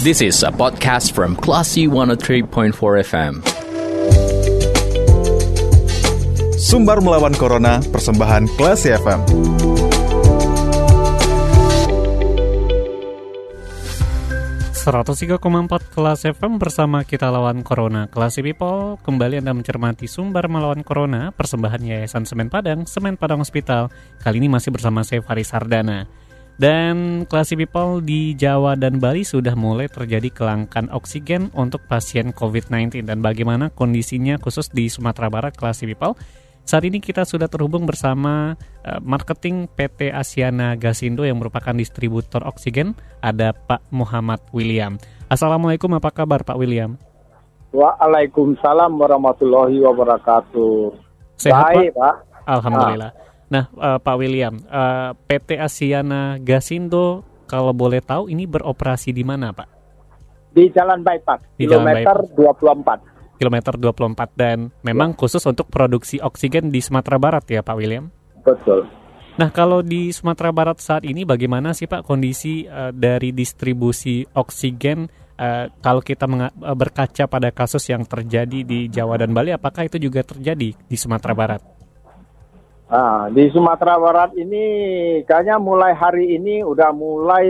This is a podcast from Classy 103.4 FM. Sumbar melawan Corona, persembahan Classy FM. empat kelas FM bersama kita lawan Corona. Kelas People, kembali Anda mencermati Sumber melawan Corona, persembahan Yayasan Semen Padang, Semen Padang Hospital. Kali ini masih bersama saya Faris Sardana. Dan Classy People di Jawa dan Bali sudah mulai terjadi kelangkaan oksigen untuk pasien COVID-19 dan bagaimana kondisinya khusus di Sumatera Barat Classy People. Saat ini kita sudah terhubung bersama uh, marketing PT Asiana Gasindo yang merupakan distributor oksigen. Ada Pak Muhammad William. Assalamualaikum, apa kabar Pak William? Waalaikumsalam warahmatullahi wabarakatuh. Sehat Baik, Pak? Alhamdulillah. Nah, uh, Pak William, uh, PT Asiana Gasindo kalau boleh tahu ini beroperasi di mana, Pak? Di Jalan Bypass, Di Jalan kilometer 24. Kilometer 24 dan memang khusus untuk produksi oksigen di Sumatera Barat ya, Pak William? Betul. Nah, kalau di Sumatera Barat saat ini bagaimana sih Pak kondisi uh, dari distribusi oksigen uh, kalau kita berkaca pada kasus yang terjadi di Jawa dan Bali apakah itu juga terjadi di Sumatera Barat? Nah, di Sumatera Barat ini kayaknya mulai hari ini udah mulai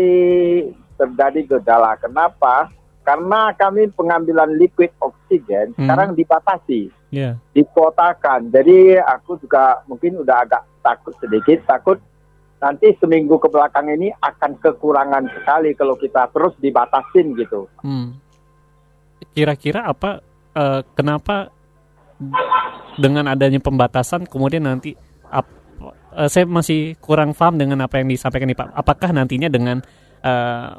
terjadi gejala. Kenapa? Karena kami pengambilan liquid oksigen Hmm. sekarang dibatasi, Ya. dikotakan. Jadi aku juga mungkin udah agak takut sedikit, takut nanti seminggu ke belakang ini akan kekurangan sekali kalau kita terus dibatasin gitu. Hmm. Kira-kira apa eh, kenapa dengan adanya pembatasan kemudian nanti ap- eh, saya masih kurang paham dengan apa yang disampaikan nih Pak. Apakah nantinya dengan eh,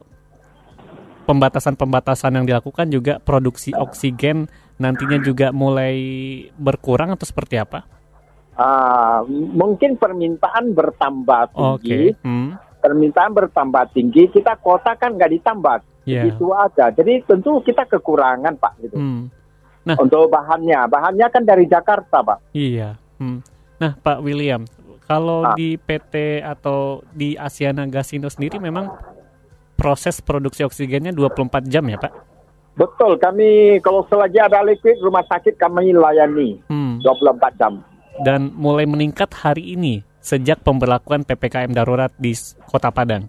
pembatasan-pembatasan yang dilakukan juga produksi oksigen nantinya juga mulai berkurang atau seperti apa? Ah, mungkin permintaan bertambah tinggi, Hmm. permintaan bertambah tinggi, kita kota kan nggak ditambah, Ya. itu aja. Jadi tentu kita kekurangan pak, gitu. Hmm. Nah. Untuk bahannya, bahannya kan dari Jakarta pak. Iya. Hmm. Nah, Pak William, kalau Ah. di PT atau di Asiana Gasindo sendiri memang proses produksi oksigennya 24 jam ya, Pak? Betul, kami kalau selagi ada liquid rumah sakit kami layani Hmm. 24 jam. Dan mulai meningkat hari ini sejak pemberlakuan PPKM darurat di Kota Padang.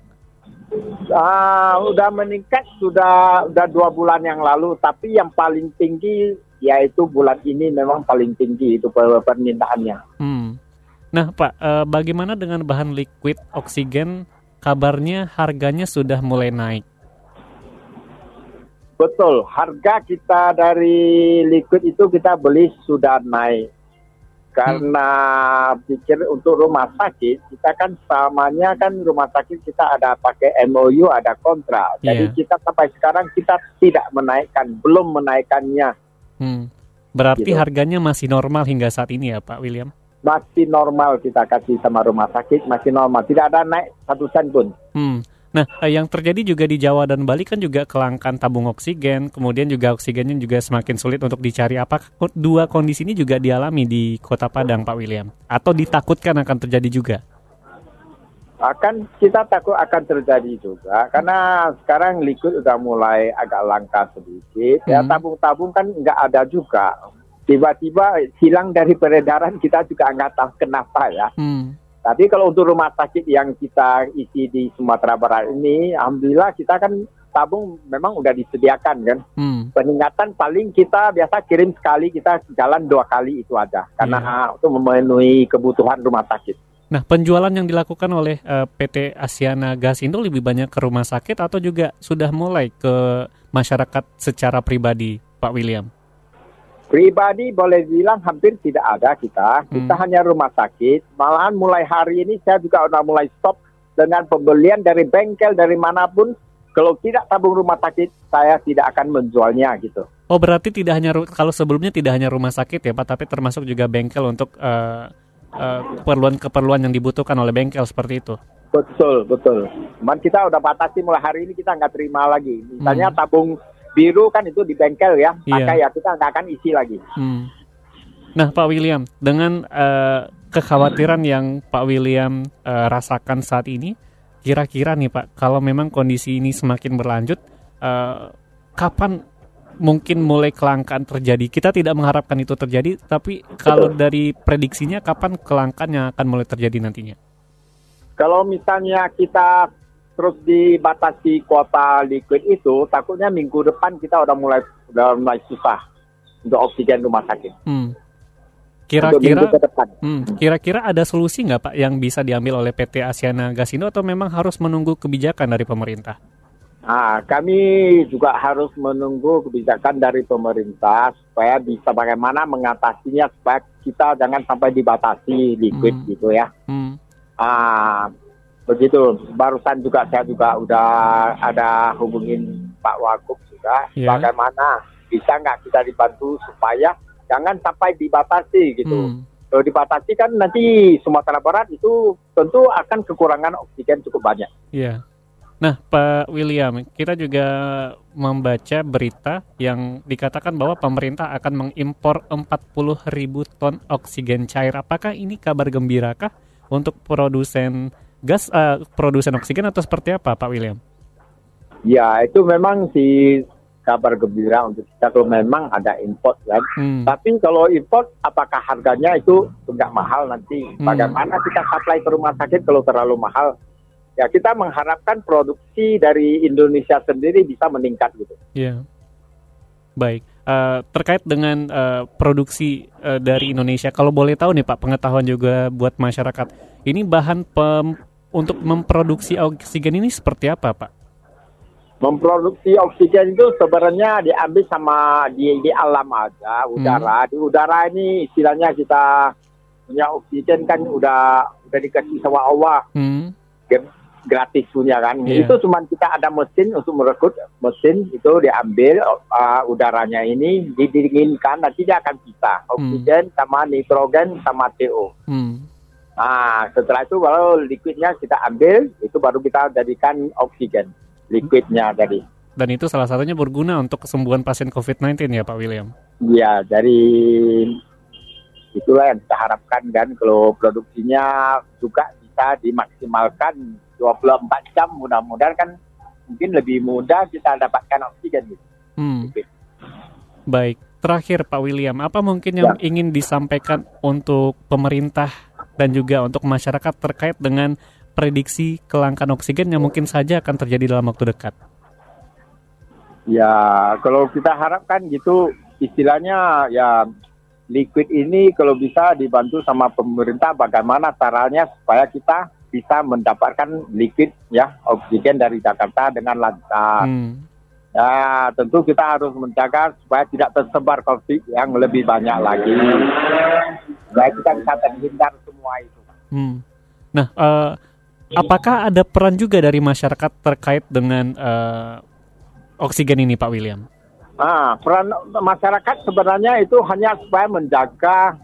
Ah, udah meningkat sudah udah dua bulan yang lalu, tapi yang paling tinggi yaitu bulan ini memang paling tinggi itu per- permintaannya. Hmm. Nah, Pak, eh, bagaimana dengan bahan liquid oksigen? Kabarnya harganya sudah mulai naik. Betul, harga kita dari liquid itu kita beli sudah naik. Karena pikir untuk rumah sakit, kita kan samanya kan rumah sakit kita ada pakai MOU, ada kontrak. Jadi Iya. kita sampai sekarang kita tidak menaikkan, belum menaikkannya. Hmm. Berarti Gitu. harganya masih normal hingga saat ini ya, Pak William? Masih normal kita kasih sama rumah sakit, masih normal. Tidak ada naik satu sen pun. Hmm. Nah, eh, yang terjadi juga di Jawa dan Bali kan juga kelangkaan tabung oksigen, kemudian juga oksigennya juga semakin sulit untuk dicari. Apakah dua kondisi ini juga dialami di Kota Padang, Pak William? Atau ditakutkan akan terjadi juga? Akan kita takut akan terjadi juga karena sekarang liquid udah mulai agak langka sedikit ya Hmm. tabung-tabung kan nggak ada juga tiba-tiba hilang dari peredaran kita juga nggak tahu kenapa ya Hmm. tapi kalau untuk rumah sakit yang kita isi di Sumatera Barat ini alhamdulillah kita kan tabung memang udah disediakan kan Hmm. peningkatan paling kita biasa kirim sekali kita jalan dua kali itu aja karena untuk memenuhi kebutuhan rumah sakit Nah, penjualan yang dilakukan oleh eh, PT Asiana Gasindo lebih banyak ke rumah sakit atau juga sudah mulai ke masyarakat secara pribadi, Pak William? Pribadi boleh bilang hampir tidak ada kita. Kita Hmm. hanya rumah sakit. Malahan mulai hari ini saya juga udah mulai stop dengan pembelian dari bengkel dari mana pun. Kalau tidak tabung rumah sakit, saya tidak akan menjualnya gitu. Oh, berarti tidak hanya kalau sebelumnya tidak hanya rumah sakit ya, Pak, tapi termasuk juga bengkel untuk eh, eh, keperluan-keperluan yang dibutuhkan oleh bengkel seperti itu. Betul, betul. Cuman kita udah batasi mulai hari ini kita nggak terima lagi. Misalnya Hmm. tabung biru kan itu di bengkel ya, Iya. maka ya kita nggak akan isi lagi. Hmm. Nah, Pak William, dengan eh, kekhawatiran yang Pak William eh, rasakan saat ini, kira-kira nih Pak, kalau memang kondisi ini semakin berlanjut, uh, kapan mungkin mulai kelangkaan terjadi? Kita tidak mengharapkan itu terjadi, tapi kalau dari prediksinya kapan kelangkaan yang akan mulai terjadi nantinya? Kalau misalnya kita terus dibatasi kuota liquid itu, takutnya minggu depan kita udah mulai udah mulai susah untuk oksigen rumah sakit. Hmm. Kira-kira hmm, kira-kira ada solusi nggak Pak yang bisa diambil oleh PT Asiana Gasindo atau memang harus menunggu kebijakan dari pemerintah? Nah, kami juga harus menunggu kebijakan dari pemerintah supaya bisa bagaimana mengatasinya supaya kita jangan sampai dibatasi liquid Hmm. gitu ya. Hmm. Ah, begitu. Barusan juga saya juga udah ada hubungin Pak Wagub juga. Ya. Bagaimana bisa nggak kita dibantu supaya jangan sampai dibatasi gitu. Hmm. Kalau dibatasi kan nanti Sumatera Barat itu tentu akan kekurangan oksigen cukup banyak. Iya. Nah, Pak William, kita juga membaca berita yang dikatakan bahwa pemerintah akan mengimpor 40 ribu ton oksigen cair. Apakah ini kabar gembira kah untuk produsen gas, eh, produsen oksigen atau seperti apa, Pak William? Ya, itu memang si kabar gembira untuk kita kalau memang ada import kan. Hmm. Tapi kalau import, apakah harganya itu nggak mahal nanti? Hmm. Bagaimana kita supply ke rumah sakit kalau terlalu mahal? Ya kita mengharapkan produksi dari Indonesia sendiri bisa meningkat gitu. Iya. Baik. Eh, terkait dengan eh, produksi eh, dari Indonesia, kalau boleh tahu nih Pak, pengetahuan juga buat masyarakat. Ini bahan pem- untuk memproduksi oksigen ini seperti apa, Pak? Memproduksi oksigen itu sebenarnya diambil sama di, di alam aja, udara. Di udara ini istilahnya kita punya oksigen kan udah udah dikasih sama Allah. Hmm. Gratis punya kan. Iya. Itu cuma kita ada mesin untuk merekrut mesin itu diambil uh, udaranya ini didinginkan nanti dia akan pisah oksigen sama nitrogen sama CO. Hmm. Nah, setelah itu baru liquidnya kita ambil itu baru kita jadikan oksigen liquidnya tadi. Dan itu salah satunya berguna untuk kesembuhan pasien COVID-19 ya Pak William. Ya, dari itulah yang kita harapkan kan kalau produksinya juga bisa dimaksimalkan 24 jam mudah-mudahan kan mungkin lebih mudah kita dapatkan oksigen gitu. Hmm. Baik, terakhir Pak William, apa mungkin yang Ya. ingin disampaikan untuk pemerintah dan juga untuk masyarakat terkait dengan prediksi kelangkaan oksigen yang mungkin saja akan terjadi dalam waktu dekat? Ya, kalau kita harapkan gitu istilahnya ya liquid ini kalau bisa dibantu sama pemerintah bagaimana caranya supaya kita bisa mendapatkan liquid ya oksigen dari Jakarta dengan lancar. Hmm. Ya, tentu kita harus menjaga supaya tidak tersebar COVID yang lebih banyak lagi. Supaya kita bisa terhindar semua itu. Hmm. Nah, eh, apakah ada peran juga dari masyarakat terkait dengan eh, oksigen ini, Pak William? Ah, peran masyarakat sebenarnya itu hanya supaya menjaga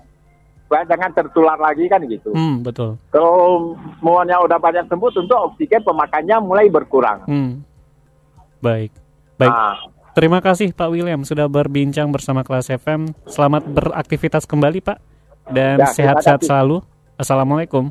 supaya jangan tertular lagi kan gitu. Hmm, betul. Kalau semuanya udah banyak sembuh, tentu oksigen pemakaiannya mulai berkurang. Hmm. Baik. Baik. Ah, Terima kasih Pak William sudah berbincang bersama Kelas FM. Selamat beraktivitas kembali, Pak. Dan Ya, sehat-sehat kasih. selalu. Assalamualaikum.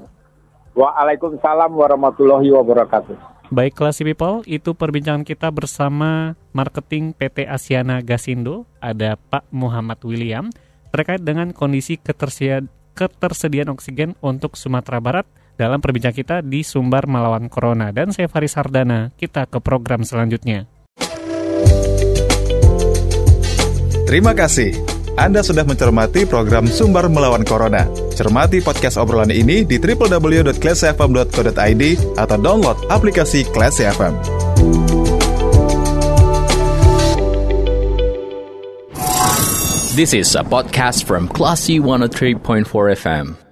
Waalaikumsalam warahmatullahi wabarakatuh. Baik kelas people, itu perbincangan kita bersama marketing PT Asiana Gasindo, ada Pak Muhammad William, terkait dengan kondisi ketersediaan, ketersediaan oksigen untuk Sumatera Barat dalam perbincangan kita di Sumbar Melawan Corona. Dan saya Faris Sardana, kita ke program selanjutnya. Terima kasih. Anda sudah mencermati program Sumber Melawan Corona. Cermati podcast obrolan ini di www.classfm.co.id atau download aplikasi Classy FM. This is a podcast from Classy 103.4 FM.